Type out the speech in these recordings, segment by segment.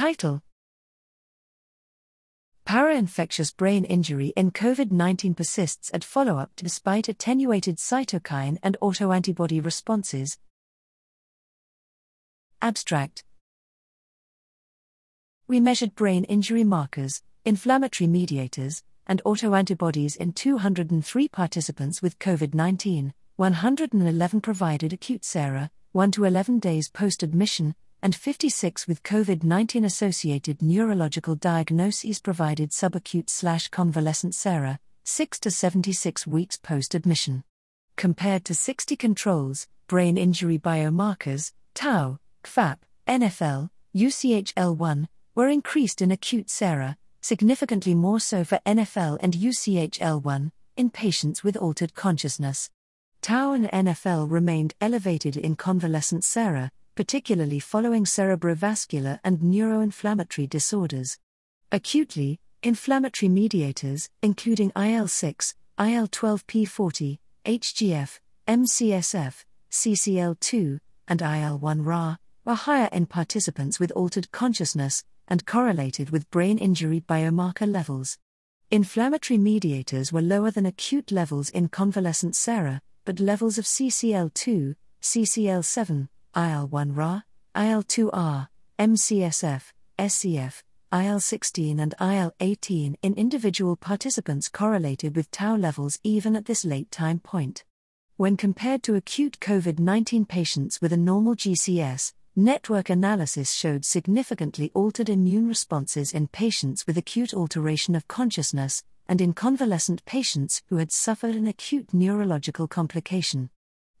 Title Parainfectious brain injury in COVID 19 persists at follow up despite attenuated cytokine and autoantibody responses. Abstract We measured brain injury markers, inflammatory mediators, and autoantibodies in 203 participants with COVID 19, 111 provided acute sera, 1 to 11 days post admission, and 56 with COVID 19 associated neurological diagnoses provided subacute slash convalescent sera, 6 to 76 weeks post admission. Compared to 60 controls, brain injury biomarkers, tau, GFAP, NFL, UCHL1, were increased in acute sera, significantly more so for NFL and UCHL1, in patients with altered consciousness. Tau and NFL remained elevated in convalescent sera, particularly following cerebrovascular and neuroinflammatory disorders. Acutely, inflammatory mediators, including IL 6, IL 12p40, HGF, MCSF, CCL2, and IL 1 Ra, were higher in participants with altered consciousness and correlated with brain injury biomarker levels. Inflammatory mediators were lower than acute levels in convalescent sera, but levels of CCL2, CCL7, IL 1 Ra, IL 2R, MCSF, SCF, IL 16, and IL 18 in individual participants correlated with tau levels even at this late time point. When compared to acute COVID 19 patients with a normal GCS, network analysis showed significantly altered immune responses in patients with acute alteration of consciousness and in convalescent patients who had suffered an acute neurological complication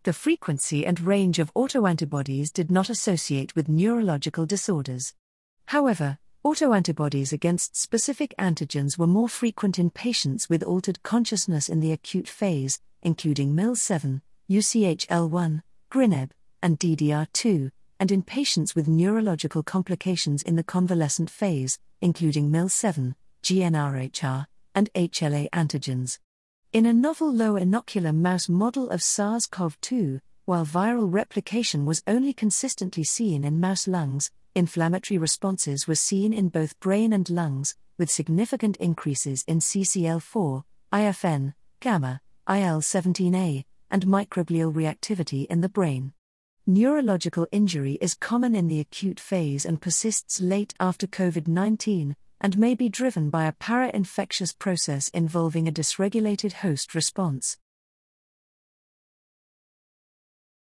the frequency and range of autoantibodies did not associate with neurological disorders. However, autoantibodies against specific antigens were more frequent in patients with altered consciousness in the acute phase, including MIL7, UCHL1, GRINEB, and DDR2, and in patients with neurological complications in the convalescent phase, including MIL7, GNRHR, and HLA antigens. In a novel low inoculum mouse model of SARS CoV 2, while viral replication was only consistently seen in mouse lungs, inflammatory responses were seen in both brain and lungs, with significant increases in CCL4, IFN, gamma, IL 17A, and microglial reactivity in the brain. Neurological injury is common in the acute phase and persists late after COVID 19, and may be driven by a para infectious process involving a dysregulated host response.